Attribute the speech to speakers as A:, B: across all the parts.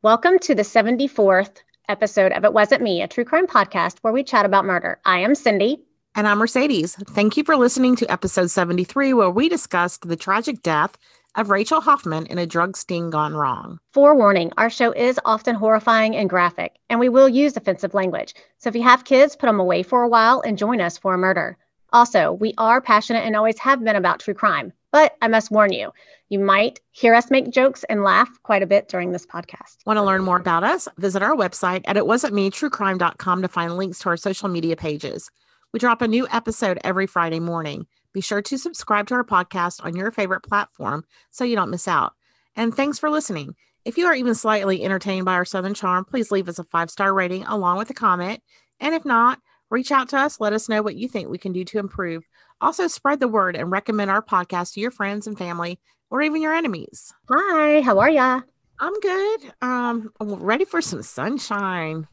A: Welcome to the 74th episode of It Wasn't Me, a true crime podcast where we chat about murder. I am Cindy.
B: And I'm Mercedes. Thank you for listening to episode 73, where we discussed the tragic death of Rachel Hoffman in a drug sting gone wrong.
A: Forewarning our show is often horrifying and graphic, and we will use offensive language. So if you have kids, put them away for a while and join us for a murder. Also, we are passionate and always have been about true crime, but I must warn you, you might hear us make jokes and laugh quite a bit during this podcast.
B: Want to learn more about us? Visit our website at itwasn'tmetruecrime.com to find links to our social media pages. We drop a new episode every Friday morning. Be sure to subscribe to our podcast on your favorite platform so you don't miss out. And thanks for listening. If you are even slightly entertained by our Southern charm, please leave us a five star rating along with a comment. And if not, reach out to us. Let us know what you think we can do to improve. Also, spread the word and recommend our podcast to your friends and family or even your enemies.
A: Hi, how are ya?
B: I'm good. Um, I'm ready for some sunshine.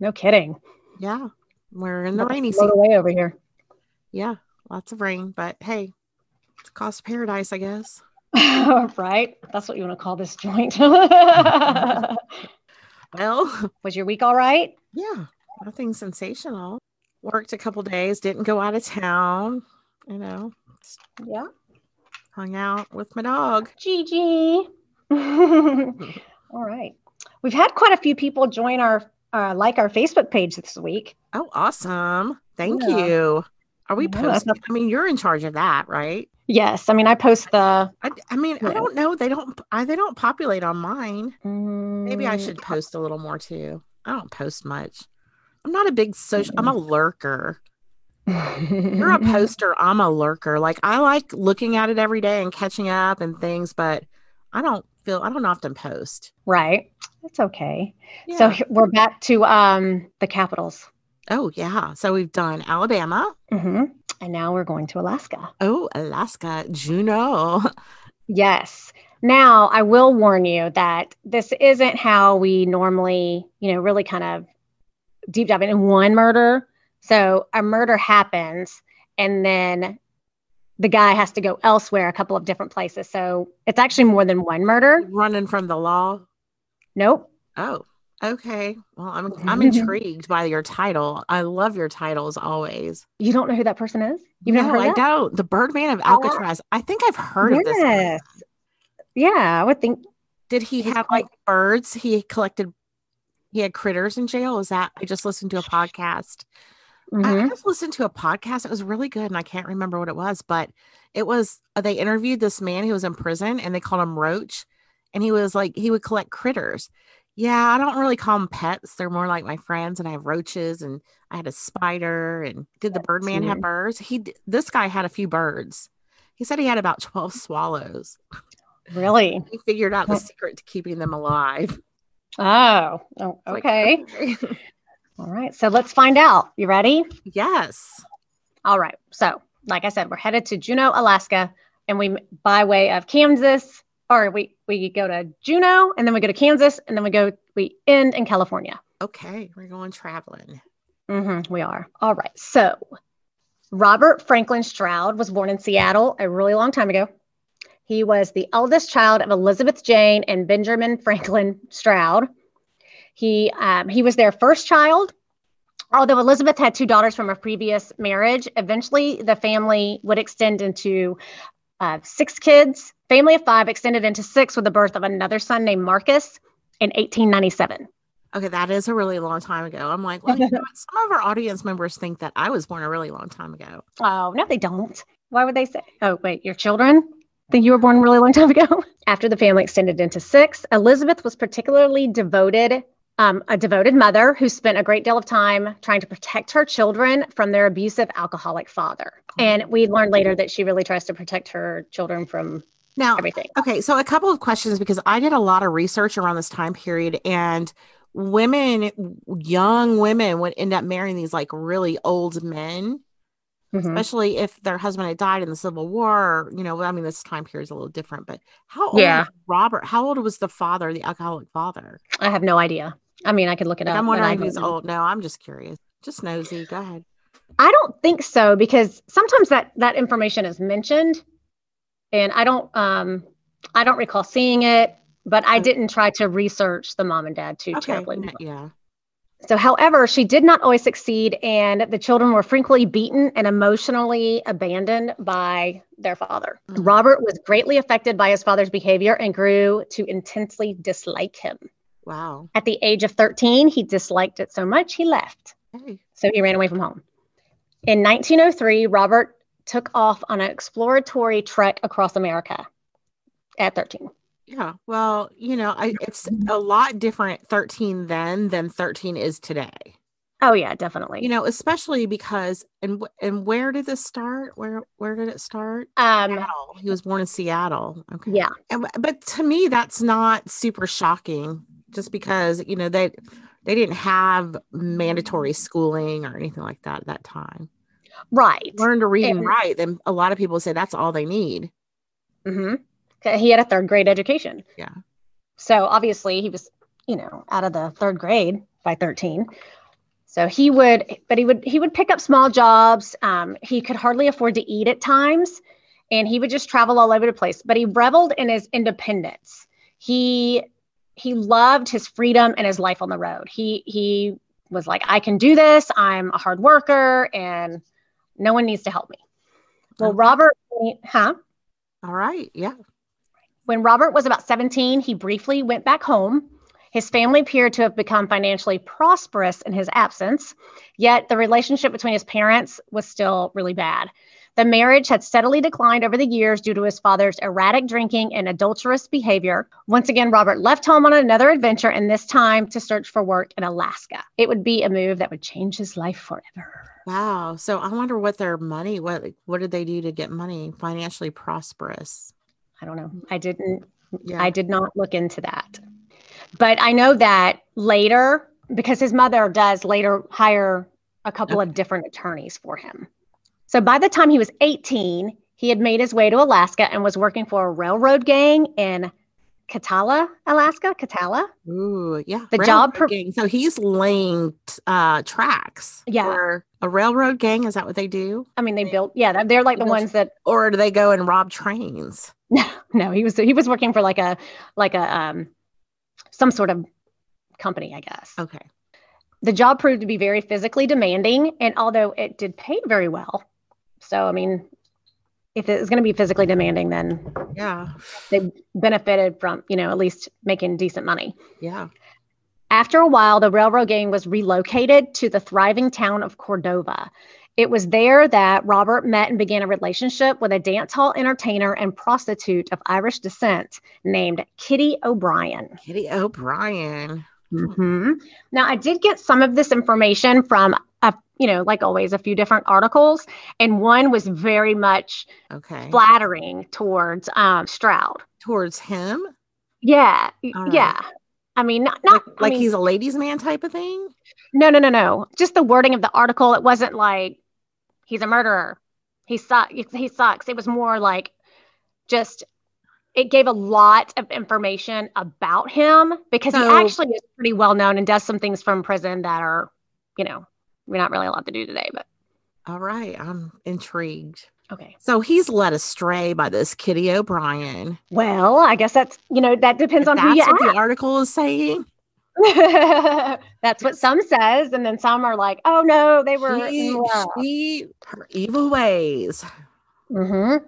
A: No kidding.
B: Yeah, we're in the rainy
A: season. away over here.
B: Yeah, lots of rain, but hey, it's cost of paradise, I guess.
A: right? That's what you want to call this joint.
B: well,
A: was your week all right?
B: Yeah, nothing sensational. Worked a couple days, didn't go out of town. You know.
A: Yeah.
B: Hung out with my dog.
A: Gigi. all right. We've had quite a few people join our uh, like our Facebook page this week.
B: Oh, awesome. Thank yeah. you. Are we posting? I mean, you're in charge of that, right?
A: Yes. I mean, I post the.
B: I, I mean, yeah. I don't know. They don't. I, they don't populate on mine. Mm. Maybe I should post a little more too. I don't post much. I'm not a big social. I'm a lurker. You're a poster. I'm a lurker. Like I like looking at it every day and catching up and things, but I don't feel. I don't often post.
A: Right. That's okay. Yeah. So we're back to um the capitals.
B: Oh yeah. So we've done Alabama.
A: Mm-hmm. And now we're going to Alaska.
B: Oh, Alaska, Juneau.
A: yes. Now I will warn you that this isn't how we normally, you know, really kind of deep dive in one murder. So a murder happens and then the guy has to go elsewhere, a couple of different places. So it's actually more than one murder.
B: Running from the law?
A: Nope.
B: Oh, okay. Well, I'm I'm intrigued by your title. I love your titles always.
A: You don't know who that person is?
B: You've no, I don't. The Birdman of oh. Alcatraz. I think I've heard yes. of this.
A: Yeah, I would think.
B: Did he have like birds? He collected he had critters in jail. Is that I just listened to a podcast? Mm-hmm. I just listened to a podcast. It was really good, and I can't remember what it was, but it was uh, they interviewed this man who was in prison, and they called him Roach, and he was like he would collect critters. Yeah, I don't really call them pets. They're more like my friends, and I have roaches, and I had a spider. And did the Birdman have birds? He this guy had a few birds. He said he had about twelve swallows.
A: Really?
B: he figured out the secret to keeping them alive.
A: Oh, oh okay. All right. So let's find out. You ready?
B: Yes.
A: All right. So, like I said, we're headed to Juneau, Alaska, and we by way of Kansas, or we we go to Juneau, and then we go to Kansas, and then we go we end in California.
B: Okay, we're going traveling.
A: Mm-hmm, we are. All right. So, Robert Franklin Stroud was born in Seattle a really long time ago. He was the eldest child of Elizabeth Jane and Benjamin Franklin Stroud. He um, he was their first child. Although Elizabeth had two daughters from a previous marriage, eventually the family would extend into uh, six kids. Family of five extended into six with the birth of another son named Marcus in 1897.
B: Okay, that is a really long time ago. I'm like, well, you know some of our audience members think that I was born a really long time ago.
A: Oh, no, they don't. Why would they say? Oh, wait, your children? Think you were born a really long time ago. After the family extended into six, Elizabeth was particularly devoted, um, a devoted mother who spent a great deal of time trying to protect her children from their abusive alcoholic father. And we learned later that she really tries to protect her children from now everything.
B: Okay, so a couple of questions because I did a lot of research around this time period and women young women would end up marrying these like really old men mm-hmm. especially if their husband had died in the Civil War. Or, you know, I mean, this time period is a little different, but how old yeah. Robert? How old was the father, the alcoholic father?
A: I have no idea. I mean, I could look it like up.
B: I'm wondering who's old. No, I'm just curious. Just nosy. Go ahead.
A: I don't think so because sometimes that that information is mentioned, and I don't um I don't recall seeing it. but I didn't try to research the mom and dad too
B: Okay.
A: terribly.
B: Yeah.
A: So, however, she did not always succeed, and the children were frequently beaten and emotionally abandoned by their father.
B: Mhm.
A: Robert was greatly affected by his father's behavior and grew to intensely dislike him.
B: Wow.
A: At the age of 13, he disliked it so much he left.
B: Hey.
A: So he ran away from home. In 1903, Robert took off on an exploratory trek across America at 13.
B: Yeah. Well, you know, I, it's a lot different 13 then than 13 is today.
A: Oh, yeah, definitely.
B: You know, especially because and and where did this start? Where where did it start?
A: um,
B: Seattle. He was born in Seattle. Okay.
A: yeah,
B: And, but to me, that's not super shocking. Just because you know they they didn't have mandatory schooling or anything like that at that time.
A: right.
B: Learn to read and
A: And-
B: write. Then a lot of people say that's all they need.
A: hmm He had a third grade education.
B: Yeah.
A: So obviously he was, you know, out of the third grade by 13. So he would, but he would, he would pick up small jobs. Um, he could hardly afford to eat at times and he would just travel all over the place, but he reveled in his independence. He, he loved his freedom and his life on the road. He, he was like, I can do this. I'm a hard worker and no one needs to help me. Well, Robert, huh?
B: All right. Yeah.
A: When Robert was about 17, he briefly went back home. His family appeared to have become financially prosperous in his absence, yet the relationship between his parents was still really bad. The marriage had steadily declined over the years due to his father's erratic drinking and adulterous behavior. Once again, Robert left home on another adventure, and this time to search for work in Alaska. It would be a move that would change his life forever.
B: Wow. So I wonder what their money, what what did they do to get money financially prosperous?
A: I don't know. Mm. I didn't mm.
B: Yeah.
A: I did not look into that. But I know that later, because his mother does later hire a couple of different attorneys for him. So by the time he was 18, he had made his way to Alaska and was working for a railroad gang in Katalla, Alaska. Katalla?
B: Ooh, yeah.
A: The job pro-
B: gang. So he's laying uh tracks.
A: Yeah.
B: for a railroad gang. Is that what they do?
A: I mean, they built, yeah, they're like the ones that,
B: Or do they go and rob trains?
A: No, no, he was, he was working for like a, like a, um, some sort of company, I guess.
B: Okay.
A: The job proved to be very physically demanding, and although it did pay very well, so I mean, if it was going to be physically demanding, then
B: Yeah.
A: they benefited from you know at least making decent money.
B: Yeah.
A: After a while, the railroad gang was relocated to the thriving town of Cordova. It was there that Robert met and began a relationship with a dance hall entertainer and prostitute of Irish descent named Kitty O'Brien.
B: Kitty O'Brien.
A: Mhm. Now, I did get some of this information from, a, you know, like always, a few different articles, and one was very much
B: Okay.
A: flattering towards um, Stroud.
B: Towards him?
A: Yeah,
B: right.
A: yeah. I mean, not,
B: Like,
A: not I
B: like
A: mean,
B: he's a ladies' man type of thing?
A: no, no, no, no. Just the wording of the article. It wasn't like he's a murderer. He sucks. He sucks. It was more like just. It gave a lot of information about him because he actually is pretty well known and does some things from prison that are, you know, we're not really allowed to do today. But
B: All right. I'm intrigued.
A: okay.
B: So he's led astray by this Kitty O'Brien.
A: Well, I guess that's you know that depends on who you
B: what
A: ask.
B: the article is saying.
A: That's what some says, and then some are like, "Oh no, they were."
B: She, she, her evil ways.
A: Mm-hmm.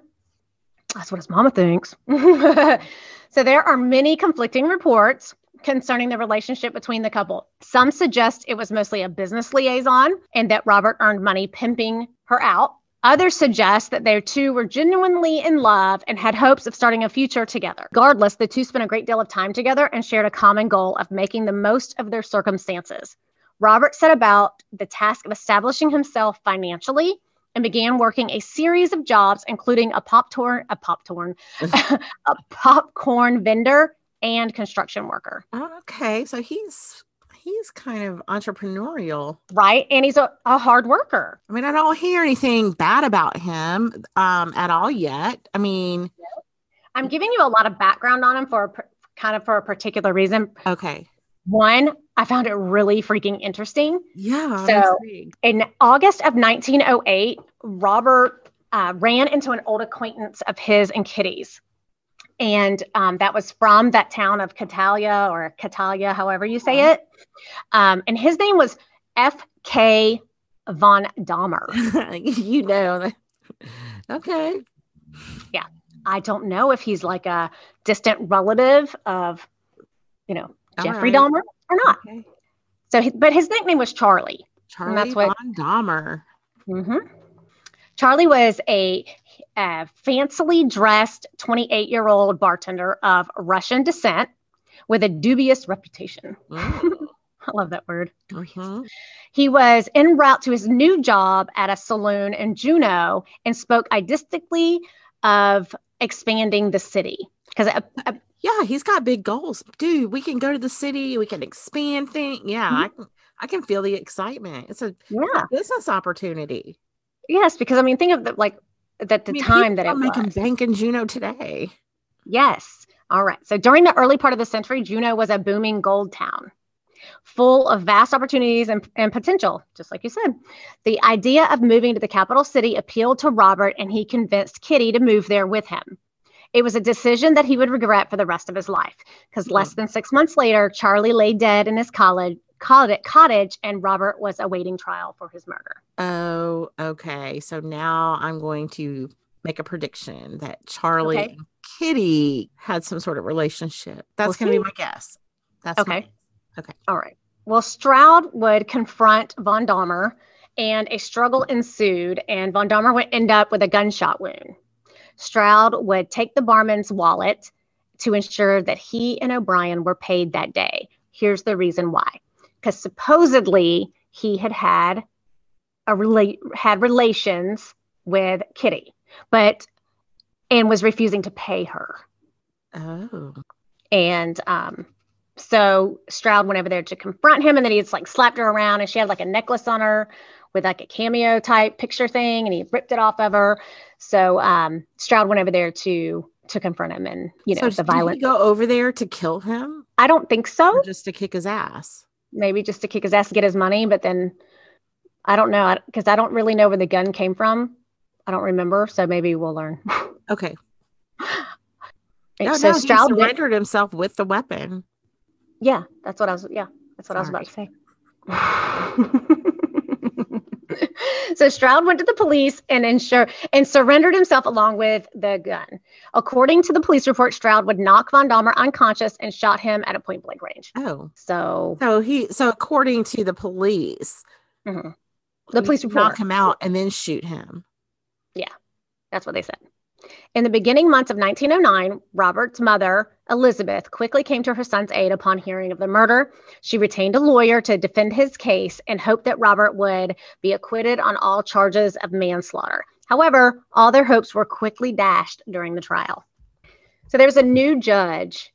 A: That's what his mama thinks. so there are many conflicting reports concerning the relationship between the couple. Some suggest it was mostly a business liaison and that Robert earned money pimping her out. Others suggest that they two were genuinely in love and had hopes of starting a future together. Regardless, the two spent a great deal of time together and shared a common goal of making the most of their circumstances. Robert set about the task of establishing himself financially and began working a series of jobs, including a pop torn, a pop torn, a popcorn vendor and construction worker.
B: Okay. So he's he's kind of entrepreneurial.
A: Right. And he's a, a hard worker.
B: I mean, I don't hear anything bad about him um at all yet. I mean,
A: I'm giving you a lot of background on him for a, kind of for a particular reason.
B: okay.
A: One, I found it really freaking interesting.
B: Yeah.
A: So- In August of 1908, Robert uh, ran into an old acquaintance of his and Kitty's. And um, that was from that town of Catalia or Catalia, however you say it. Um, and his name was F.K. von Dahmer.
B: you know. Okay.
A: Yeah. I don't know if he's like a distant relative of, you know, Jeffrey right. Dahmer or not. Okay. So, but his nickname was Charlie.
B: Charlie that's what, von Dahmer.
A: Mm-hmm. Charlie was a, a fancily dressed 28 year old bartender of Russian descent with a dubious reputation. I love that word. Mm-hmm. He was en route to his new job at a saloon in Juneau and spoke idistically of expanding the city. Because
B: yeah, he's got big goals, dude. We can go to the city, we can expand things. Yeah, mm-hmm. I can, I can feel the excitement. It's a yeah business opportunity.
A: Yes, because I mean, think of the like that the I mean, time that it
B: making
A: was.
B: bank in Juneau today.
A: Yes. All right. So during the early part of the century, Juneau was a booming gold town full of vast opportunities and, and potential, just like you said. The idea of moving to the capital city appealed to Robert, and he convinced Kitty to move there with him. It was a decision that he would regret for the rest of his life because less mm-hmm. than six months later, Charlie lay dead in his college, cottage and Robert was awaiting trial for his murder.
B: Oh, okay. So now I'm going to make a prediction that Charlie okay. and Kitty had some sort of relationship. That's we'll going to be my guess. That's
A: okay.
B: My,
A: Okay. All right. Well, Stroud would confront Von Dahmer and a struggle ensued, and Von Dahmer would end up with a gunshot wound. Stroud would take the barman's wallet to ensure that he and O'Brien were paid that day. Here's the reason why. Because supposedly he had had a had relations with Kitty, but and was refusing to pay her.
B: Oh.
A: And um, so Stroud went over there to confront him, and then he just like slapped her around, and she had like a necklace on her with like a cameo type picture thing, and he ripped it off of her. So um, Stroud went over there to to confront him, and you know so the violence.
B: go over there to kill him?
A: I don't think so.
B: Or just to kick his ass.
A: Maybe just to kick his ass to get his money, but then I don't know because I don't really know where the gun came from. I don't remember, so maybe we'll learn.
B: okay. No, so no, Stroud surrendered himself with the weapon.
A: Yeah, that's what I was. Yeah, that's what Sorry. I was about to say. so Stroud went to the police and ensure and surrendered himself along with the gun. According to the police report, Stroud would knock Von Dahmer unconscious and shot him at a point blank range.
B: Oh,
A: so
B: so he so according to the police,
A: mm-hmm. the police report
B: knock him out and then shoot him.
A: Yeah, that's what they said. In the beginning months of 1909, Robert's mother, Elizabeth, quickly came to her son's aid upon hearing of the murder. She retained a lawyer to defend his case and hoped that Robert would be acquitted on all charges of manslaughter. However, all their hopes were quickly dashed during the trial. So there was a new judge,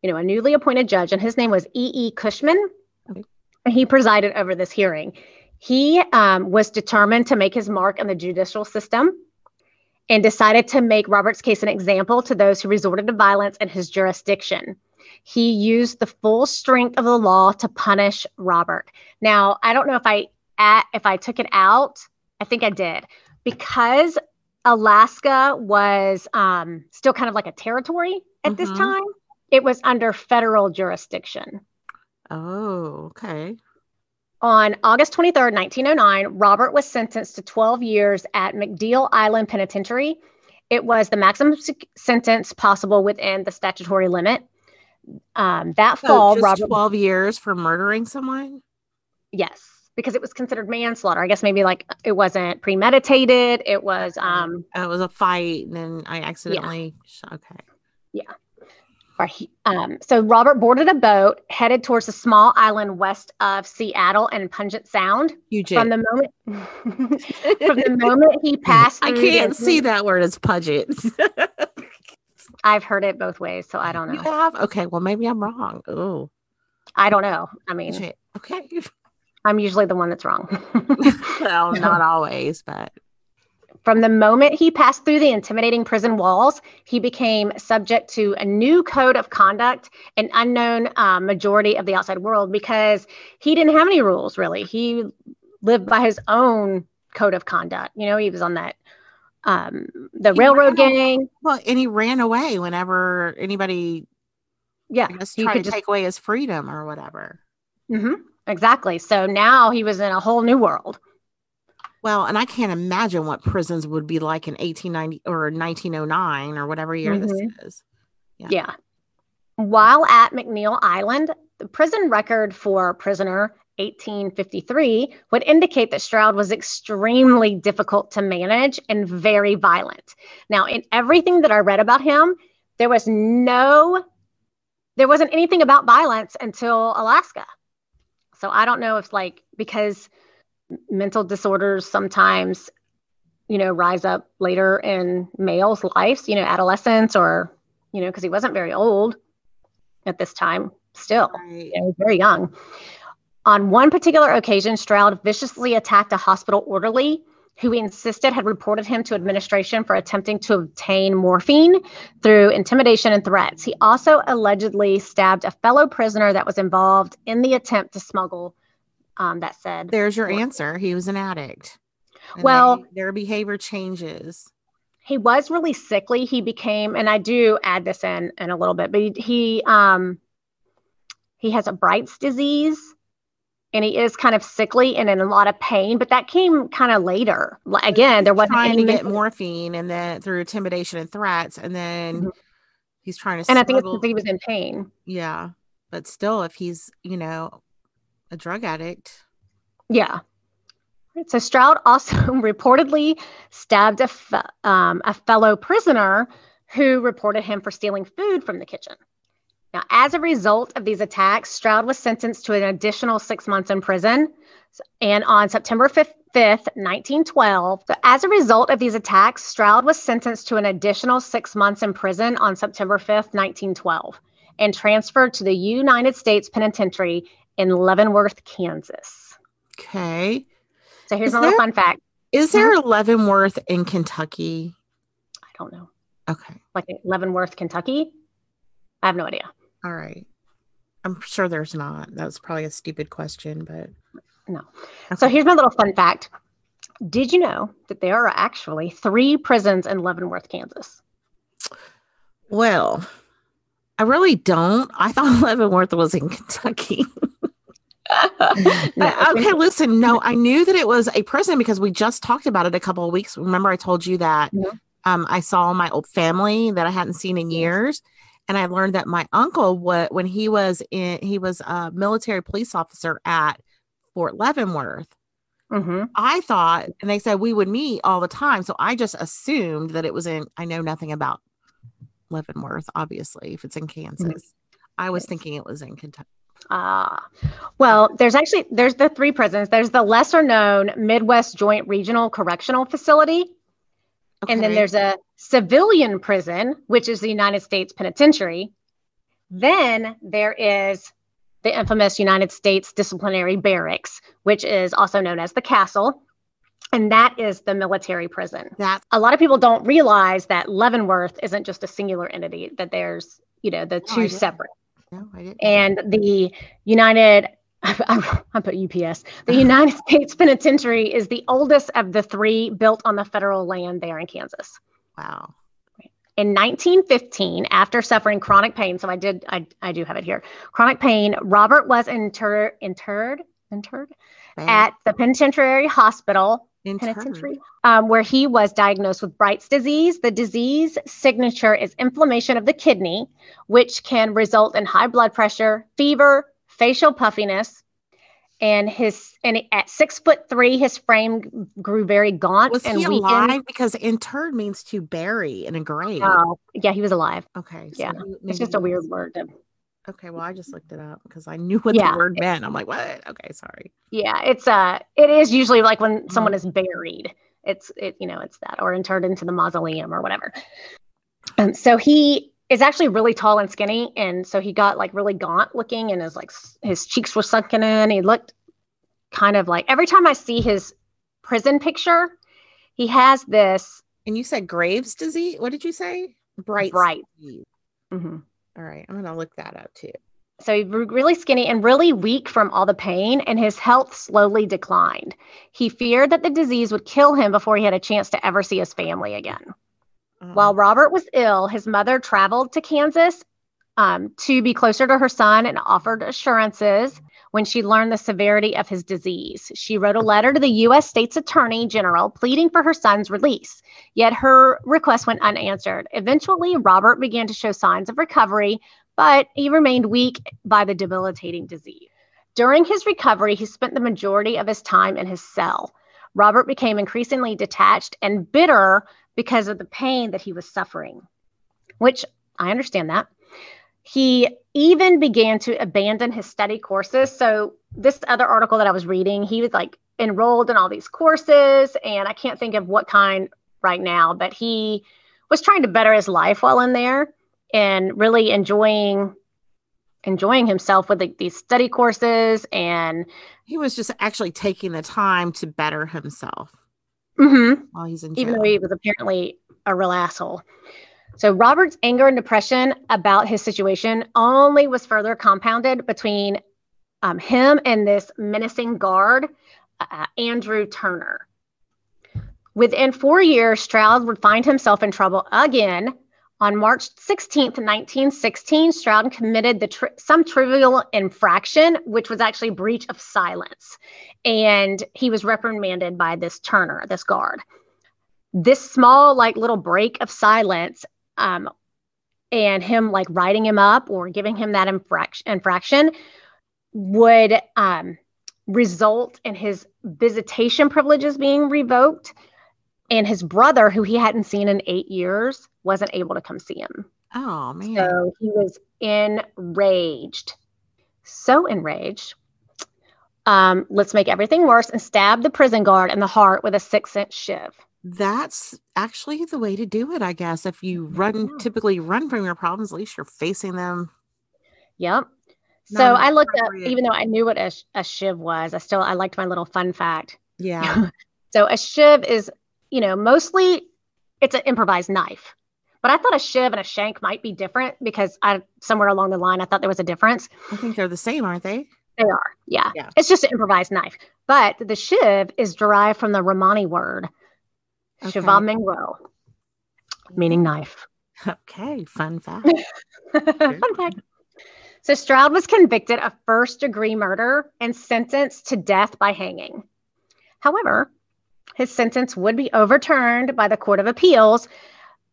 A: you know, a newly appointed judge, and his name was E. E. Cushman. Okay. And he presided over this hearing. He um, was determined to make his mark in the judicial system and decided to make Robert's case an example to those who resorted to violence in his jurisdiction. He used the full strength of the law to punish Robert. Now, I don't know if I at, if I took it out. I think I did because Alaska was um, still kind of like a territory at mm-hmm. this time. It was under federal jurisdiction.
B: Oh, okay.
A: On August 23, 1909, Robert was sentenced to 12 years at McNeil Island Penitentiary. It was the maximum sentence possible within the statutory limit. Um, that so fall,
B: Robert 12 years for murdering someone.
A: Yes, because it was considered manslaughter. I guess maybe like it wasn't premeditated. It was um,
B: it was a fight, and then I accidentally. Yeah. Okay.
A: Yeah. Um, so Robert boarded a boat headed towards a small island west of Seattle and Puget Sound.
B: Puget.
A: From the moment from the moment he passed,
B: I can't see that word as Puget.
A: I've heard it both ways, so I don't know.
B: You have okay. Well, maybe I'm wrong. Oh,
A: I don't know. I mean,
B: okay.
A: I'm usually the one that's wrong.
B: well, not always, but
A: from the moment he passed through the intimidating prison walls, he became subject to a new code of conduct, an unknown uh, majority of the outside world, because he didn't have any rules really. He lived by his own code of conduct. You know, he was on that um, the
B: He
A: railroad gang.
B: Well, and he ran away whenever anybody
A: Yeah,
B: I guess
A: he could
B: to
A: just
B: take away his freedom or whatever.
A: hmm exactly. So now he was in a whole new world.
B: Well, and I can't imagine what prisons would be like in 1890 or 1909 or whatever year this mm-hmm. is. Yeah.
A: Yeah. While at McNeil Island, the prison record for prisoner 1853 would indicate that Stroud was extremely difficult to manage and very violent. Now, in everything that I read about him, there was no, there wasn't anything about violence until Alaska. So I don't know if, like, because mental disorders sometimes, you know, rise up later in males' lives, you know, adolescence or, you know, because he wasn't very old at this time still
B: Right.
A: you know, very young. On one particular occasion, Stroud viciously attacked a hospital orderly who he insisted had reported him to administration for attempting to obtain morphine through intimidation and threats. He also allegedly stabbed a fellow prisoner that was involved in the attempt to smuggle um, that said.
B: There's your
A: Well-
B: answer. He was an addict. And
A: Well-
B: they- their behavior changes.
A: he was really sickly. He became, and I do add this in in a little bit, but he, he um he has a Bright's disease, and he is kind of sickly and in a lot of pain. But that came kind of later. Again, there wasn't
B: trying
A: any
B: to get morphine and then through intimidation and threats, and then
A: Mhm.
B: he's trying to
A: and I think it's because he was in pain.
B: yeah. But still, if he's you know a drug addict,
A: Yeah. So Stroud also reportedly stabbed a, fe- um, a fellow prisoner who reported him for stealing food from the kitchen. Now, as a result of these attacks, Stroud was sentenced to an additional six months in prison. And on September 5th, 5th 1912, so as a result of these attacks, Stroud was sentenced to an additional six months in prison on September 5th, 1912, and transferred to the United States Penitentiary in Leavenworth, Kansas.
B: okay.
A: So here's
B: Is
A: my little
B: there-
A: fun fact.
B: Is there a Leavenworth in Kentucky?
A: I don't know.
B: Okay.
A: Like Leavenworth, Kentucky? I have no idea.
B: All right. I'm sure there's not. That was probably a stupid question, but
A: No. So here's my little fun fact. Did you know that there are actually three prisons in Leavenworth, Kansas?
B: well, I really don't. I thought Leavenworth was in Kentucky.
A: No,
B: okay, listen. No, I knew that it was a prison because we just talked about it a couple of weeks. Remember, I told you that
A: Mhm.
B: um, I saw my old family that I hadn't seen in years, and I learned that my uncle, what when he was in, he was a military police officer at Fort Leavenworth.
A: hmm
B: I thought, and they said we would meet all the time, so I just assumed that it was in. I know nothing about Leavenworth, obviously, if it's in Kansas. I was thinking it was in Kentucky.
A: Ah, well, there's actually there's the three prisons. There's the lesser known Midwest Joint Regional Correctional Facility, and then there's a civilian prison, which is the United States Penitentiary. Then there is the infamous United States Disciplinary Barracks, which is also known as the Castle, and that is the military prison.
B: that
A: A lot of people don't realize that Leavenworth isn't just a singular entity; that there's you know the
B: I
A: two separate
B: no, I didn't.
A: and the United, I, I put UPS, the United States Penitentiary is the oldest of the three built on the federal land there in Kansas.
B: wow.
A: In 1915, after suffering chronic pain, so I did, I, I do have it here, chronic pain, Robert was inter, interred, interred at the Penitentiary Hospital Penitentiary, um, where he was diagnosed with Bright's disease. The disease signature is inflammation of the kidney, which can result in high blood pressure, fever, facial puffiness, and his and at six foot three, his frame grew very gaunt
B: Was
A: and
B: he
A: weakened.
B: alive? Because interred means to bury in a grave.
A: Oh, yeah, he was alive.
B: okay.
A: yeah,
B: maybe-
A: It's
B: maybe
A: just a weird word. To,
B: Okay. Well, I just looked it up because I knew what
A: Yeah.
B: the word meant. I'm like, what? Okay. Sorry.
A: yeah, it's uh, it is usually like when
B: Mm-hmm.
A: someone is buried. It's it, you know, it's that or interred into the mausoleum or whatever. And so he is actually really tall and skinny, and so he got like really gaunt looking, and his like his cheeks were sunken in. He looked kind of like every time I see his prison picture, he has this
B: And you said Graves' disease. What did you say? Bright.
A: bright.
B: disease. All right. I'm going to look that up too.
A: So he grew really skinny and really weak from all the pain, and his health slowly declined. He feared that the disease would kill him before he had a chance to ever see his family again. Mm-hmm. While Robert was ill, his mother traveled to Kansas um, to be closer to her son and offered assurances when she learned the severity of his disease. She wrote a letter to the U.S. State's Attorney General pleading for her son's release, yet her request went unanswered. Eventually, Robert began to show signs of recovery, but he remained weak by the debilitating disease. During his recovery, he spent the majority of his time in his cell. Robert became increasingly detached and bitter because of the pain that he was suffering, which I understand that. He even began to abandon his study courses. So, this other article that I was reading, he was like enrolled in all these courses, and I can't think of what kind right now, but he was trying to better his life while in there and really enjoying enjoying himself with like, these study courses and
B: he was just actually taking the time to better himself
A: mm-hmm. while he's in jail. even though he was apparently a real asshole so Robert's anger and depression about his situation only was further compounded between um, him and this menacing guard, uh, Andrew Turner. Within four years, Stroud would find himself in trouble again. On March 16th, 1916, Stroud committed some trivial infraction, which was actually breach of silence. And he was reprimanded by this Turner, this guard. This small, like little break of silence um, and him like writing him up or giving him that infraction, infraction would um, result in his visitation privileges being revoked and his brother who he hadn't seen in eight years wasn't able to come see him.
B: Oh man.
A: so he was enraged. So enraged. Um, let's make everything worse and stab the prison guard in the heart with a six inch shiv
B: that's actually the way to do it, I guess. If you run, typically run from your problems, at least you're facing them.
A: Yep. So I looked up, even though I knew what a, a shiv was, I still I liked my little fun fact.
B: Yeah.
A: so a shiv is, you know, mostly it's an improvised knife. But I thought a shiv and a shank might be different because I somewhere along the line I thought there was a difference.
B: I think they're the same, aren't they?
A: They are. Yeah. yeah. It's just an improvised knife. But the shiv is derived from the Romani word Okay. Shiva meaning mm-hmm. knife.
B: Okay, fun fact.
A: fun fact. So Stroud was convicted of first degree murder and sentenced to death by hanging. However, his sentence would be overturned by the Court of Appeals,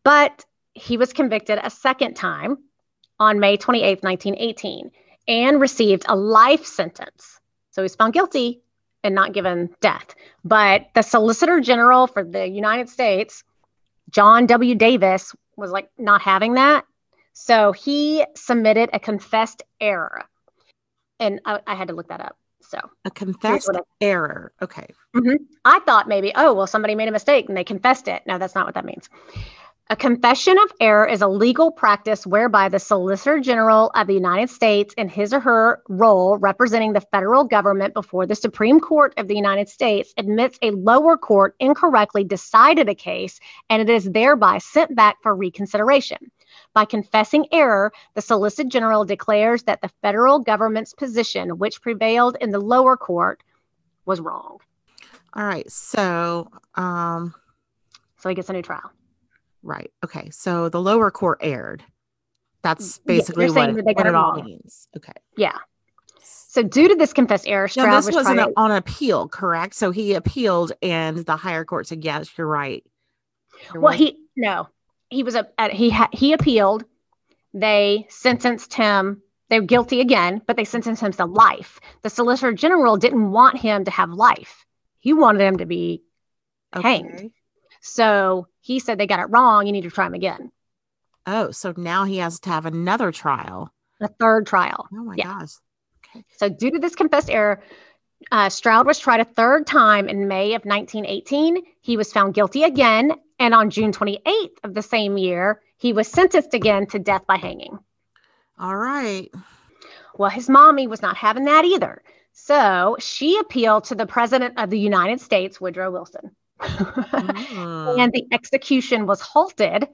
A: but he was convicted a second time on May 28, 1918, and received a life sentence. So he's found guilty and not given death. But the Solicitor General for the United States, John W. Davis, was like not having that. So he submitted a confessed error. And I, I had to look that up. So
B: a confessed I, error. Okay.
A: Mm-hmm. I thought maybe, oh, well, somebody made a mistake and they confessed it. No, that's not what that means. A confession of error is a legal practice whereby the Solicitor General of the United States, in his or her role representing the federal government before the Supreme Court of the United States, admits a lower court incorrectly decided a case and it is thereby sent back for reconsideration. By confessing error, the Solicitor General declares that the federal government's position, which prevailed in the lower court, was wrong.
B: All right. So, um,
A: so he gets a new trial.
B: Right. Okay. So the lower court erred. That's basically yeah, what, what it all means. Okay.
A: Yeah. So due to this confessed error, Stroud
B: now, this
A: was
B: wasn't to... on appeal, correct? So he appealed, and the higher court said, "Yes, you're right."
A: You're well, right. he no, he was a he ha, he appealed. They sentenced him. They're guilty again, but they sentenced him to life. The Solicitor General didn't want him to have life. He wanted him to be okay. hanged. So he said they got it wrong. You need to try him again.
B: Oh, so now he has to have another trial.
A: A third trial.
B: Oh my yeah. gosh.
A: Okay. So due to this confessed error, uh, Stroud was tried a third time in May of 1918. He was found guilty again. And on June 28th of the same year, he was sentenced again to death by hanging.
B: All right.
A: Well, his mommy was not having that either. So she appealed to the president of the United States, Woodrow Wilson mm. and the execution was halted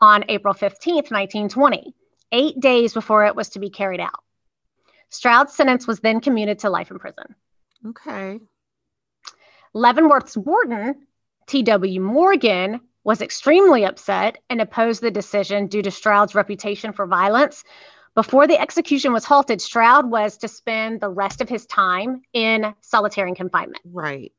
A: on April 15th, 1920, eight days before it was to be carried out. Stroud's sentence was then commuted to life in prison.
B: Okay.
A: Leavenworth's warden, T.W. Morgan, was extremely upset and opposed the decision due to Stroud's reputation for violence. Before the execution was halted, Stroud was to spend the rest of his time in solitary confinement.
B: Right.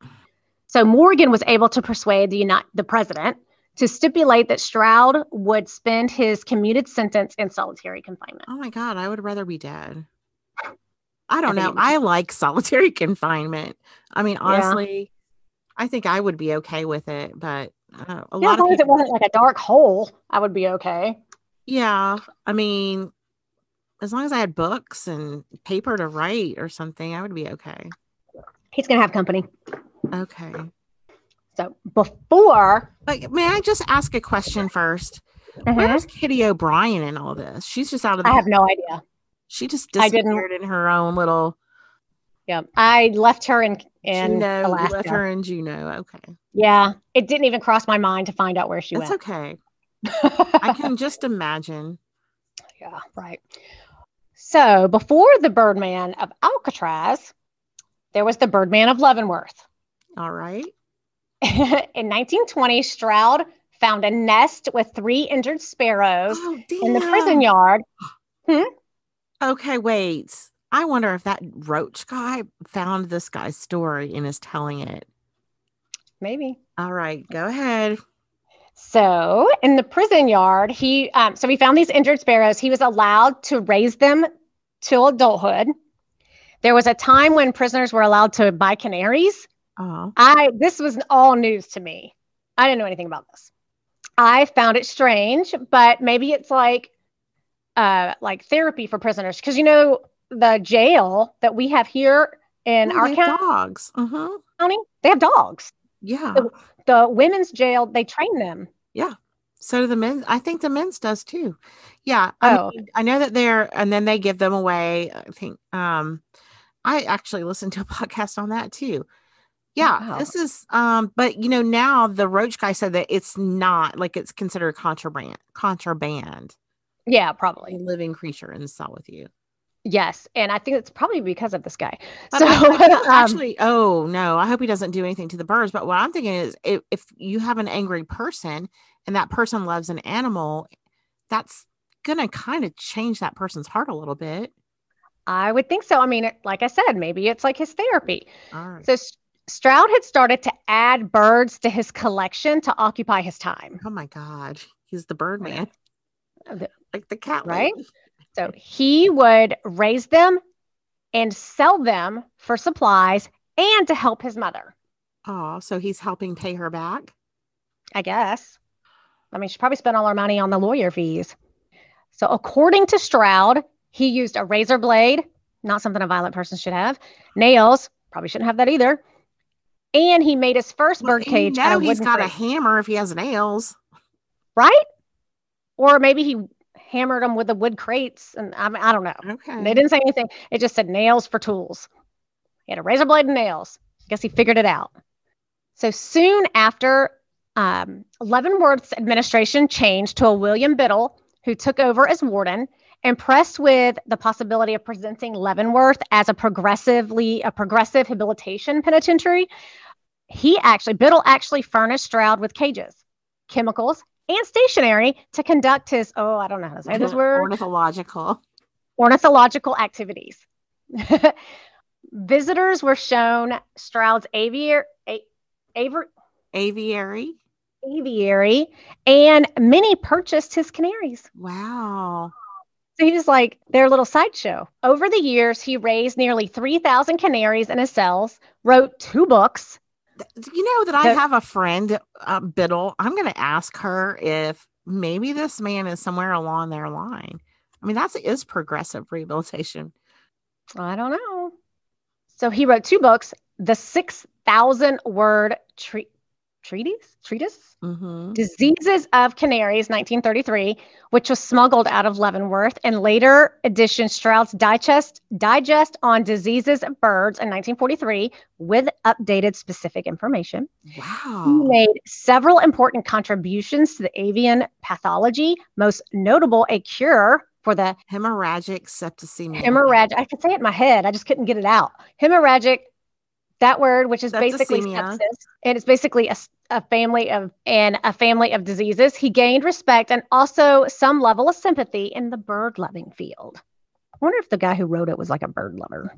A: So Morgan was able to persuade the, United, the president to stipulate that Stroud would spend his commuted sentence in solitary confinement.
B: Oh my God, I would rather be dead. I don't I know. I like solitary confinement. I mean, honestly, yeah. I think I would be okay with it, but uh, a yeah, lot
A: as long
B: of
A: people, as it wasn't like a dark hole, I would be okay.
B: Yeah, I mean, as long as I had books and paper to write or something, I would be okay.
A: He's gonna have company.
B: Okay.
A: So before,
B: but may I just ask a question 1st mm-hmm. Where's Kitty O'Brien in all this? She's just out of.
A: The- I have no idea.
B: She just disappeared in her own little.
A: Yeah, I left her in in
B: Juneau.
A: Alaska.
B: left her in Juneau. Okay.
A: Yeah, it didn't even cross my mind to find out where she
B: That's
A: went.
B: okay. I can just imagine.
A: Yeah, right. So before the Birdman of Alcatraz, there was the Birdman of Leavenworth.
B: All right.
A: in 1920, Stroud found a nest with three injured sparrows oh, in the prison yard. Hmm?
B: Okay, wait. I wonder if that roach guy found this guy's story and is telling it.
A: Maybe.
B: All right, go ahead.
A: So in the prison yard, he um, so he found these injured sparrows. He was allowed to raise them till adulthood. There was a time when prisoners were allowed to buy canaries.
B: Uh-huh.
A: I this was all news to me. I didn't know anything about this. I found it strange, but maybe it's like uh like therapy for prisoners because you know the jail that we have here in
B: oh,
A: our county,
B: dogs. Uh-huh.
A: county, they have dogs.
B: Yeah.
A: The, the women's jail, they train them.
B: Yeah. So do the men. I think the men's does too. Yeah. I, oh. mean, I know that they're, and then they give them away. I think, um, I actually listened to a podcast on that too. Yeah, wow. this is um, but you know, now the Roach guy said that it's not like it's considered contraband contraband.
A: Yeah, probably.
B: living creature in the cell with you.
A: Yes, and I think it's probably because of this guy.
B: But so um, actually, oh no, I hope he doesn't do anything to the birds. But what I'm thinking is, if, if you have an angry person and that person loves an animal, that's gonna kind of change that person's heart a little bit.
A: I would think so. I mean, like I said, maybe it's like his therapy. So Stroud had started to add birds to his collection to occupy his time.
B: Oh my God, he's the bird man, uh, like the cat,
A: right? So he would raise them and sell them for supplies and to help his mother.
B: Oh, so he's helping pay her back?
A: I guess. I mean, she probably spent all her money on the lawyer fees. So, according to Stroud, he used a razor blade, not something a violent person should have, nails, probably shouldn't have that either. And he made his first well, bird cage.
B: Now he's got a hammer if he has nails.
A: Right? Or maybe he hammered them with the wood crates. And I, mean, I don't know.
B: Okay.
A: They didn't say anything. It just said nails for tools. He had a razor blade and nails. I guess he figured it out. So soon after, um, Leavenworth's administration changed to a William Biddle, who took over as warden, impressed with the possibility of presenting Leavenworth as a progressively a progressive habilitation penitentiary. He actually, Biddle actually furnished Stroud with cages, chemicals, and stationary to conduct his, oh, I don't know how to say this word.
B: Ornithological.
A: Ornithological activities. Visitors were shown Stroud's aviary, a, aviary,
B: aviary,
A: aviary, and many purchased his canaries.
B: Wow.
A: So he was like their little sideshow. Over the years, he raised nearly 3,000 canaries in his cells, wrote two books,
B: you know that I have a friend, uh, Biddle. I'm going to ask her if maybe this man is somewhere along their line. I mean, that's is progressive rehabilitation.
A: I don't know. So he wrote two books, the 6,000 word treat treatise treatise
B: mm-hmm.
A: diseases of canaries 1933 which was smuggled out of leavenworth and later edition stroud's digest digest on diseases of birds in 1943 with updated specific information
B: wow
A: he made several important contributions to the avian pathology most notable a cure for the
B: hemorrhagic septicemia.
A: Hemorrhagic. I could say it in my head. I just couldn't get it out. Hemorrhagic. That word, which is basically sepsis, and it's basically a, a family of and a family of diseases. He gained respect and also some level of sympathy in the bird loving field. I wonder if the guy who wrote it was like a bird lover.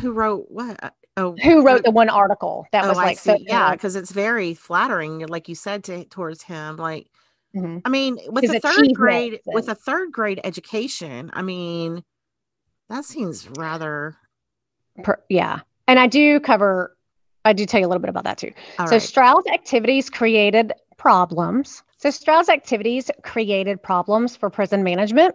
B: who wrote what? Uh, oh,
A: who wrote the one article that oh, was like so
B: yeah, because it's very flattering, like you said to towards him. Like, mm-hmm. I mean, with His a third grade, and... with a third grade education, I mean, that seems rather.
A: Per, yeah, and I do cover. I do tell you a little bit about that too. All so right. Stroud's activities created problems. So Stroud's activities created problems for prison management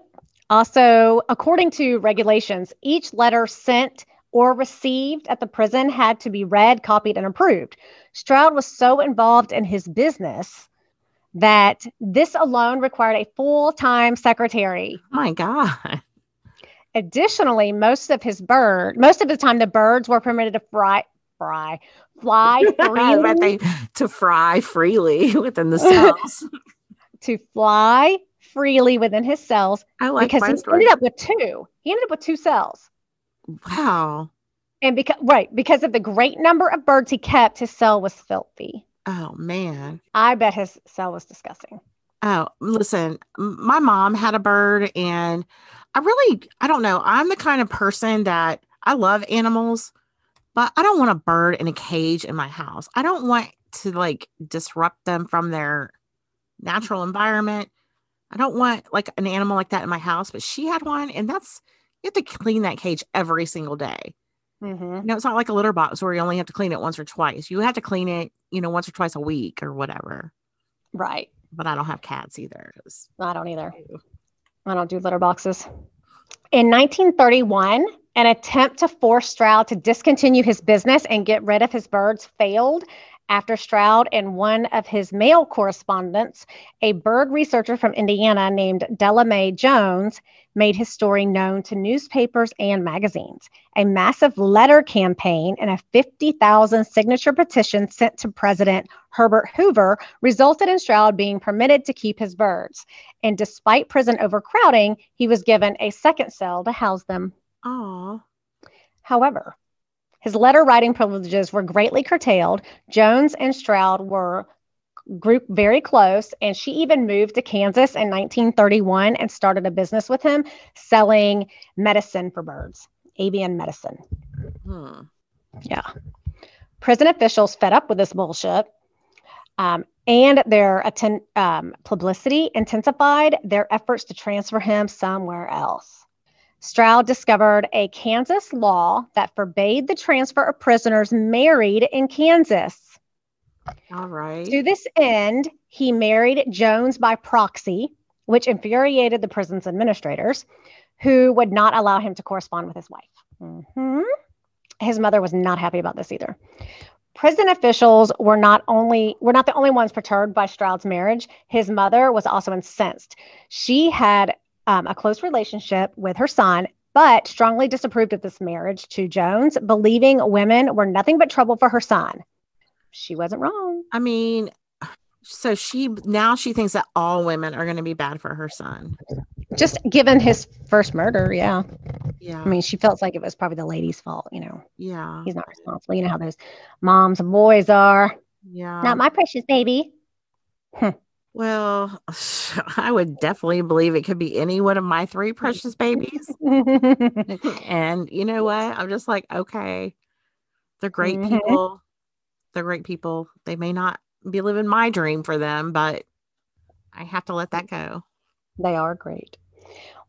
A: also, according to regulations, each letter sent or received at the prison had to be read, copied, and approved. Stroud was so involved in his business that this alone required a full time secretary.
B: My God.
A: Additionally, most of his bird, most of the time, the birds were permitted to fry, fry, fly freely.
B: to fry freely within the cells.
A: to fly freely within his cells
B: I like
A: because he story. ended up with two. He ended up with two cells.
B: Wow.
A: And because right, because of the great number of birds he kept, his cell was filthy.
B: Oh man.
A: I bet his cell was disgusting.
B: Oh, listen, my mom had a bird and I really I don't know. I'm the kind of person that I love animals, but I don't want a bird in a cage in my house. I don't want to like disrupt them from their natural environment. I don't want like an animal like that in my house, but she had one, and that's you have to clean that cage every single day. Mm-hmm. You know, it's not like a litter box where you only have to clean it once or twice. You have to clean it, you know, once or twice a week or whatever.
A: Right.
B: But I don't have cats either.
A: I don't either. I don't do litter boxes. In 1931, an attempt to force Stroud to discontinue his business and get rid of his birds failed after Stroud and one of his male correspondents, a bird researcher from Indiana named Della Mae Jones, made his story known to newspapers and magazines. A massive letter campaign and a 50,000 signature petition sent to President Herbert Hoover resulted in Stroud being permitted to keep his birds. And despite prison overcrowding, he was given a second cell to house them.
B: Aww.
A: However, his letter writing privileges were greatly curtailed. Jones and Stroud were group very close and she even moved to Kansas in 1931 and started a business with him selling medicine for birds, avian medicine. Hmm. Yeah. Prison officials fed up with this bullshit um, and their atten- um, publicity intensified their efforts to transfer him somewhere else. Stroud discovered a Kansas law that forbade the transfer of prisoners married in Kansas.
B: All right.
A: To this end, he married Jones by proxy, which infuriated the prison's administrators, who would not allow him to correspond with his wife. Mm-hmm. His mother was not happy about this either. Prison officials were not only were not the only ones perturbed by Stroud's marriage. His mother was also incensed. She had um, a close relationship with her son, but strongly disapproved of this marriage to Jones, believing women were nothing but trouble for her son. She wasn't wrong.
B: I mean, so she now she thinks that all women are going to be bad for her son.
A: Just given his first murder, yeah.
B: Yeah. I
A: mean, she felt like it was probably the lady's fault, you know.
B: Yeah.
A: He's not responsible. You know how those moms and boys are.
B: Yeah.
A: Not my precious baby.
B: Well, I would definitely believe it could be any one of my three precious babies. and you know what? I'm just like, okay, they're great mm-hmm. people. They're great people. They may not be living my dream for them, but I have to let that go.
A: They are great.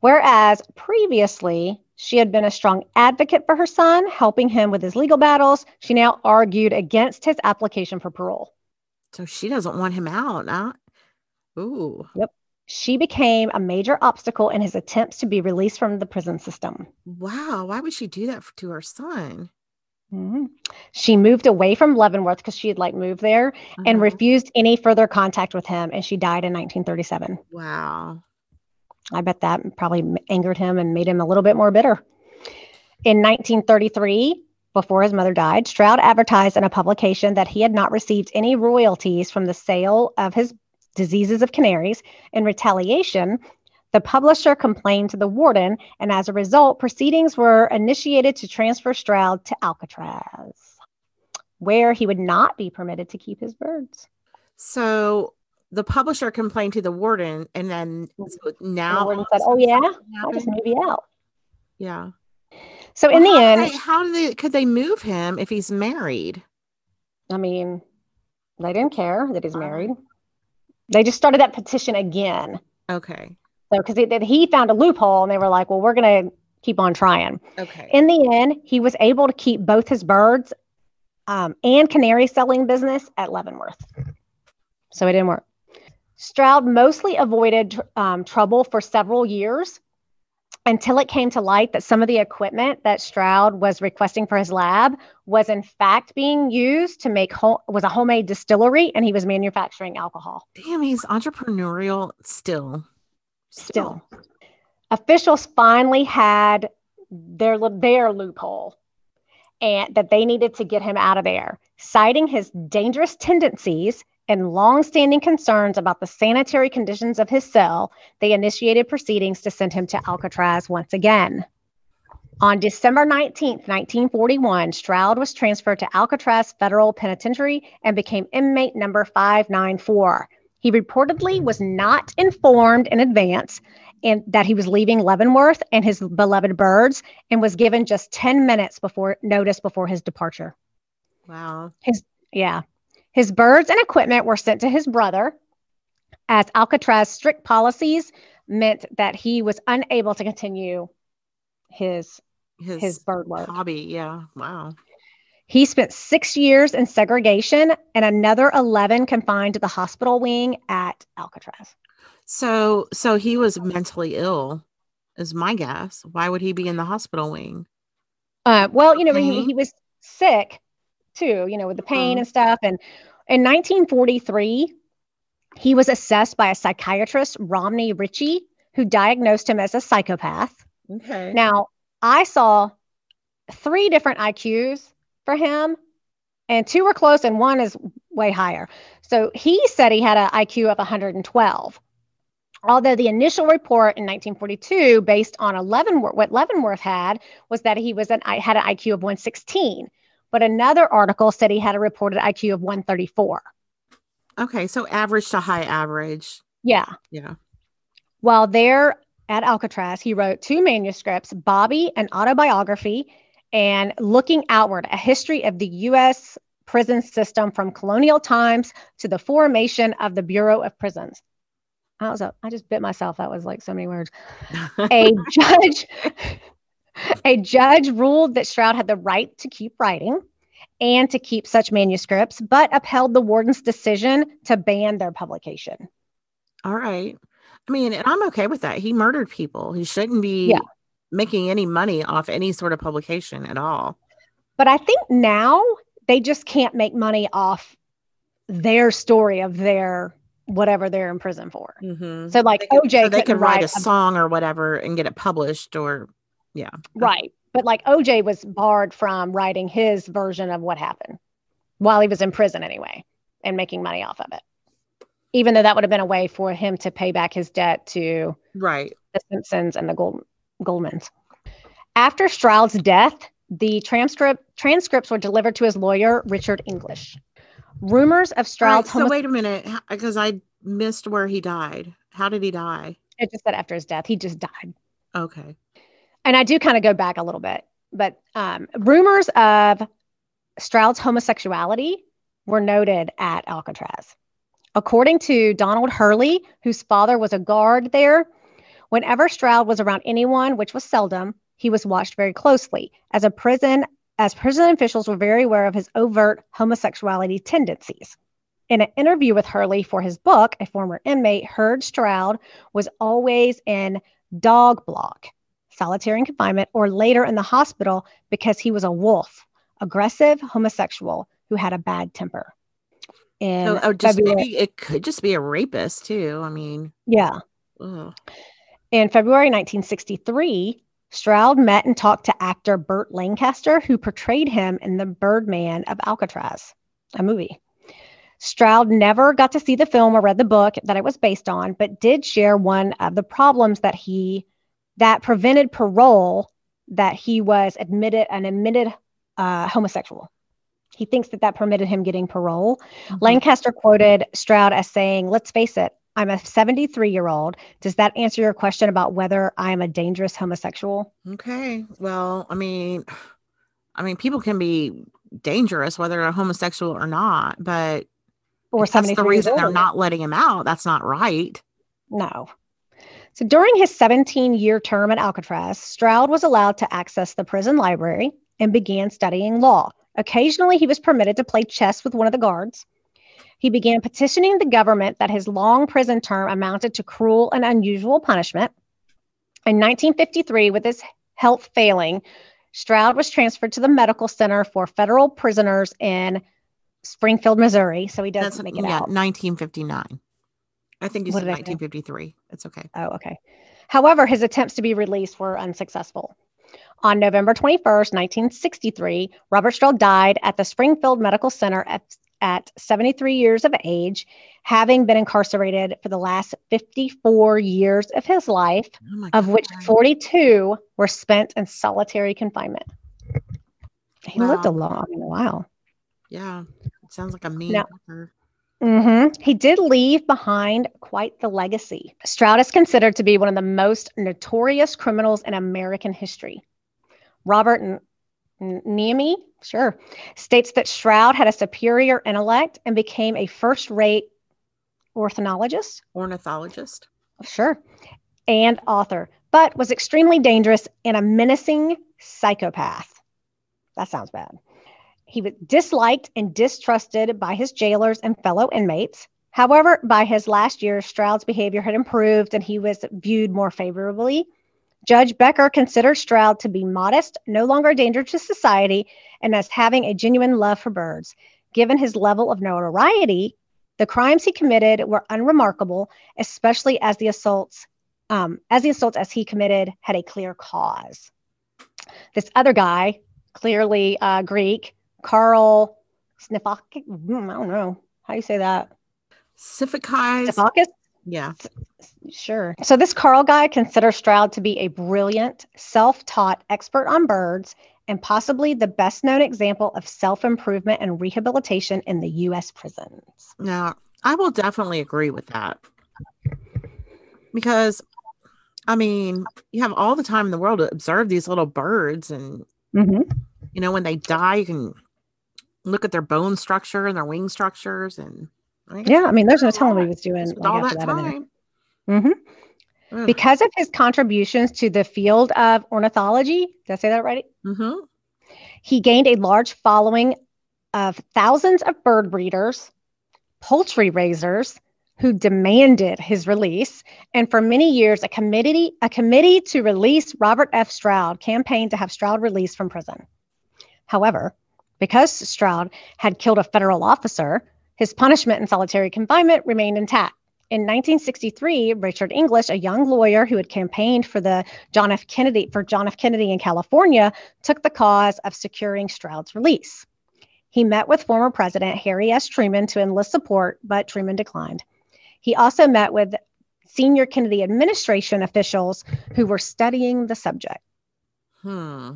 A: Whereas previously, she had been a strong advocate for her son, helping him with his legal battles. She now argued against his application for parole.
B: So she doesn't want him out. Now Ooh.
A: Yep. She became a major obstacle in his attempts to be released from the prison system.
B: Wow. Why would she do that to her son?
A: Mm-hmm. She moved away from Leavenworth because she had like moved there uh-huh. and refused any further contact with him. And she died in 1937.
B: Wow.
A: I bet that probably angered him and made him a little bit more bitter. In 1933, before his mother died, Stroud advertised in a publication that he had not received any royalties from the sale of his diseases of canaries. In retaliation, The publisher complained to the warden, and as a result, proceedings were initiated to transfer Stroud to Alcatraz, where he would not be permitted to keep his birds.
B: So the publisher complained to the warden, and then mm-hmm. so now
A: the warden said, "Oh yeah, I'll just move you out."
B: Yeah.
A: So well, in the end,
B: they, how do they could they move him if he's married?
A: I mean, they didn't care that he's ah. married. They just started that petition again.
B: Okay.
A: So because he, he found a loophole, and they were like, "Well, we're going to keep on trying."
B: Okay.
A: In the end, he was able to keep both his birds um, and canary selling business at Leavenworth. So it didn't work. Stroud mostly avoided um, trouble for several years until it came to light that some of the equipment that Stroud was requesting for his lab was in fact being used to make home, was a homemade distillery and he was manufacturing alcohol.
B: Damn, he's entrepreneurial still.
A: Still. Officials finally had their their loophole and that they needed to get him out of there, citing his dangerous tendencies and long-standing concerns about the sanitary conditions of his cell, they initiated proceedings to send him to Alcatraz once again. On December 19, 1941, Stroud was transferred to Alcatraz Federal Penitentiary and became inmate number 594. He reportedly was not informed in advance and that he was leaving Leavenworth and his beloved birds and was given just 10 minutes before notice before his departure.
B: Wow.
A: His yeah. His birds and equipment were sent to his brother, as Alcatraz strict policies meant that he was unable to continue his his, his bird work.
B: Hobby, yeah. Wow.
A: He spent six years in segregation and another 11 confined to the hospital wing at Alcatraz.
B: So, so he was mentally ill, is my guess. Why would he be in the hospital wing?
A: Uh, well, you know, he, he was sick too, you know, with the pain mm-hmm. and stuff. And in 1943, he was assessed by a psychiatrist, Romney Ritchey, who diagnosed him as a psychopath.
B: Okay.
A: Now, I saw three different IQs for him, and two were close, and one is way higher. So he said he had an IQ of 112. Although the initial report in 1942, based on 11, what Leavenworth had, was that he was an had an IQ of 116 but another article said he had a reported IQ of 134.
B: Okay, so average to high average.
A: Yeah.
B: Yeah.
A: While there at Alcatraz, he wrote two manuscripts Bobby, an autobiography, and Looking Outward, a history of the U.S. prison system from colonial times to the formation of the Bureau of Prisons. I was I just bit myself. That was like so many words. a judge a judge ruled that Stroud had the right to keep writing and to keep such manuscripts, but upheld the warden's decision to ban their publication.
B: All right. I mean, and I'm okay with that. He murdered people. He shouldn't be yeah. Making any money off any sort of publication at all.
A: But I think now they just can't make money off their story of their whatever they're in prison for. Mm-hmm. So like
B: they
A: could, OJ,
B: so they could write, write a song or whatever and get it published or yeah.
A: Right. But like OJ was barred from writing his version of what happened while he was in prison anyway and making money off of it. Even though that would have been a way for him to pay back his debt to
B: right
A: the Simpsons and the Gold, Goldmans. After Stroud's death, the transcript transcripts were delivered to his lawyer, Richard English. Rumors of Stroud's
B: right, so wait a minute, because I missed where he died. How did he die?
A: It just said after his death. He just died.
B: Okay
A: and I do kind of go back a little bit, but um, rumors of Stroud's homosexuality were noted at Alcatraz. According to Donald Hurley, whose father was a guard there, whenever Stroud was around anyone, which was seldom, he was watched very closely. As a prison, as prison officials were very aware of his overt homosexuality tendencies. In an interview with Hurley for his book, a former inmate heard Stroud was always in dog block solitary confinement, or later in the hospital because he was a wolf, aggressive homosexual who had a bad temper.
B: And oh, oh, just maybe it could just be a rapist too. I mean,
A: yeah. Ugh. In February 1963, Stroud met and talked to actor Burt Lancaster, who portrayed him in The Birdman of Alcatraz, a movie. Stroud never got to see the film or read the book that it was based on, but did share one of the problems that he that prevented parole that he was admitted an admitted uh, homosexual. He thinks that that permitted him getting parole. Mm-hmm. Lancaster quoted Stroud as saying, "Let's face it, I'm a 73 year old. Does that answer your question about whether I'm a dangerous homosexual?"
B: Okay. Well, I mean, I mean, people can be dangerous whether they're homosexual or not, but or that's the reason they're not letting him out. That's not right.
A: No. So during his 17 year term at Alcatraz, Stroud was allowed to access the prison library and began studying law. Occasionally, he was permitted to play chess with one of the guards. He began petitioning the government that his long prison term amounted to cruel and unusual punishment. In 1953, with his health failing, Stroud was transferred to the Medical Center for Federal Prisoners in Springfield, Missouri. So he doesn't That's, make it yeah, out.
B: 1959. I think you what said 1953. It's okay.
A: Oh, okay. However, his attempts to be released were unsuccessful. On November 21st, 1963, Robert Stroud died at the Springfield Medical Center at, at 73 years of age, having been incarcerated for the last 54 years of his life, oh of which 42 were spent in solitary confinement. He wow. lived a long while.
B: Yeah, it sounds like a mean now,
A: mm-hmm. He did leave behind quite the legacy. Stroud is considered to be one of the most notorious criminals in American history. Robert Niemi, sure, states that Stroud had a superior intellect and became a first rate ornithologist.
B: Ornithologist.
A: Sure. And author, but was extremely dangerous and a menacing psychopath. That sounds bad. He was disliked and distrusted by his jailers and fellow inmates. However, by his last year, Stroud's behavior had improved and he was viewed more favorably. Judge Becker considered Stroud to be modest, no longer a danger to society, and as having a genuine love for birds. Given his level of notoriety, the crimes he committed were unremarkable, especially as the assaults, um, as the assaults as he committed had a clear cause. This other guy, clearly uh, Greek, Carl Snifakis, hmm, I don't know how you say that.
B: Sifakis.
A: Snifakis?
B: Yeah.
A: Sure. So this Carl guy considers Stroud to be a brilliant, self-taught expert on birds and possibly the best known example of self improvement and rehabilitation in the U.S. prisons.
B: Now, I will definitely agree with that because, I mean, you have all the time in the world to observe these little birds, and mm-hmm. you know, when they die, you can look at their bone structure and their wing structures, and
A: yeah, I mean, there's no telling what he was doing like all that, that time. Mm-hmm. Because of his contributions to the field of ornithology, did I say that right? Mm-hmm. He gained a large following of thousands of bird breeders, poultry raisers who demanded his release. And for many years, a committee, a committee to release Robert F. Stroud campaigned to have Stroud released from prison. However, because Stroud had killed a federal officer, his punishment in solitary confinement remained intact. In 1963, Richard English, a young lawyer who had campaigned for the John F. Kennedy for John F. Kennedy in California, took the cause of securing Stroud's release. He met with former President Harry S. Truman to enlist support, but Truman declined. He also met with senior Kennedy administration officials who were studying the subject. Hmm.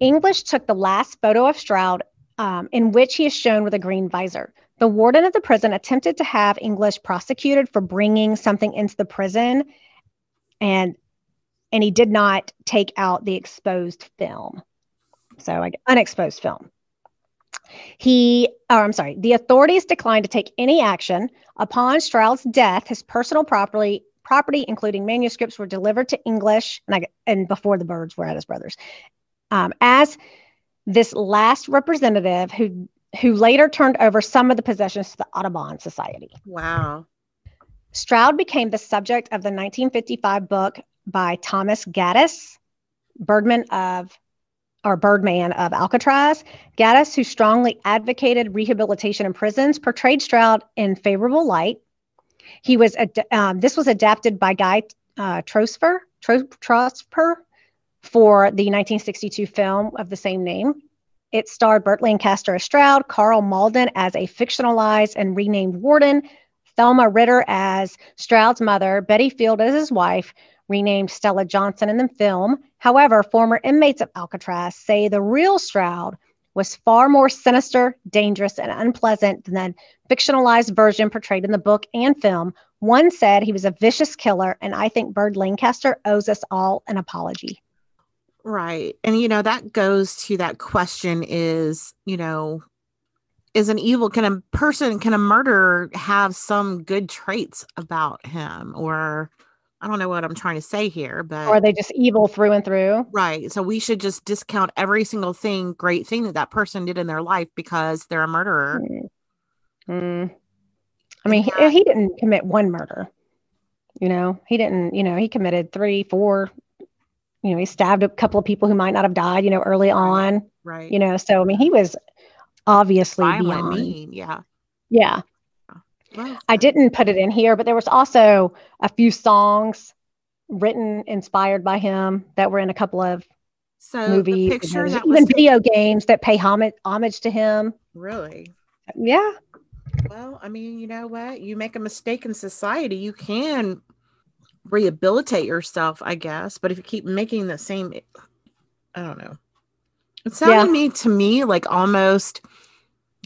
A: English took the last photo of Stroud, um, in which he is shown with a green visor. The warden of the prison attempted to have English prosecuted for bringing something into the prison, and and he did not take out the exposed film. So, like unexposed film. He, or I'm sorry, the authorities declined to take any action upon Stroud's death. His personal property, property, including manuscripts, were delivered to English, and, I, and before the birds were at his brother's. Um, as this last representative who who later turned over some of the possessions to the Audubon Society.
B: Wow.
A: Stroud became the subject of the 1955 book by Thomas Gaddis, Birdman of or Birdman of Alcatraz. Gaddis, who strongly advocated rehabilitation in prisons, portrayed Stroud in favorable light. He was um, this was adapted by Guy uh, Trosper, Trosper for the 1962 film of the same name. It starred Burt Lancaster as Stroud, Karl Malden as a fictionalized and renamed warden, Thelma Ritter as Stroud's mother, Betty Field as his wife, renamed Stella Johnson in the film. However, former inmates of Alcatraz say the real Stroud was far more sinister, dangerous, and unpleasant than the fictionalized version portrayed in the book and film. One said he was a vicious killer, and I think Burt Lancaster owes us all an apology.
B: Right. And, you know, that goes to that question is, you know, is an evil, can a person, can a murderer have some good traits about him? Or, I don't know what I'm trying to say here, but
A: or are they just evil through and through?
B: Right. So we should just discount every single thing, great thing that that person did in their life because they're a murderer.
A: Mm. I mean, he, he didn't commit one murder. You know, he didn't. You know, he committed three, four. You know, he stabbed a couple of people who might not have died. You know, early on.
B: Right.
A: You know, so I mean, he was obviously
B: Violent,
A: beyond.
B: mean. Yeah.
A: Yeah.
B: Oh, well,
A: I didn't put it in here, but there was also a few songs written inspired by him that were in a couple of
B: so
A: movies,
B: the
A: and
B: picture that
A: even video games that pay homage homage to him.
B: really
A: Yeah,
B: well. I mean, you know what? You make a mistake in society, you can rehabilitate yourself, I guess. But if you keep making the same, I don't know. It sounded
A: Yeah.
B: me to me like almost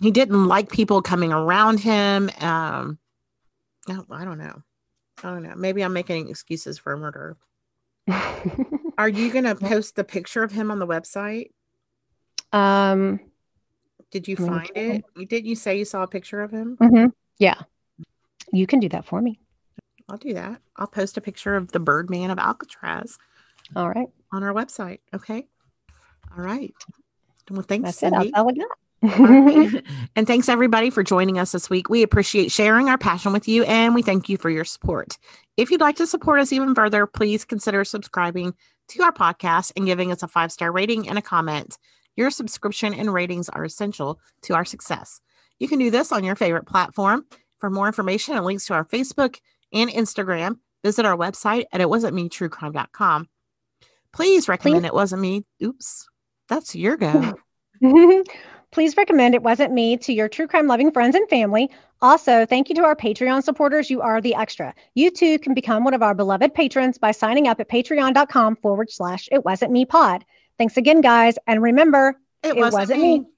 B: he didn't like people coming around him. Um, no, I don't know. I don't know. Maybe I'm making excuses for a murderer. Are you going to post the picture of him on the website?
A: um,
B: Did you find it? You did you say you saw a picture of him?
A: mhm. yeah, you can do that for me.
B: I'll do that. I'll post a picture of the Birdman of Alcatraz
A: All right,
B: on our website. Okay. All right. Well, thanks,
A: that's it.
B: Cindy.
A: I got.
B: All right. and thanks everybody for joining us this week. We appreciate sharing our passion with you and we thank you for your support. If you'd like to support us even further, please consider subscribing to our podcast and giving us a five star rating and a comment. Your subscription and ratings are essential to our success. You can do this on your favorite platform. For more information and links to our Facebook and Instagram, visit our website at it wasn't me truecrime.com. Please recommend it wasn't me. Oops, that's your go.
A: Please recommend It Wasn't Me to your true crime loving friends and family. Also, thank you to our Patreon supporters. You are the extra. You too can become one of our beloved patrons by signing up at patreon.com forward slash It Wasn't Me pod. Thanks again, guys. And remember,
B: It,
A: It
B: wasn't,
A: wasn't
B: me.
A: me.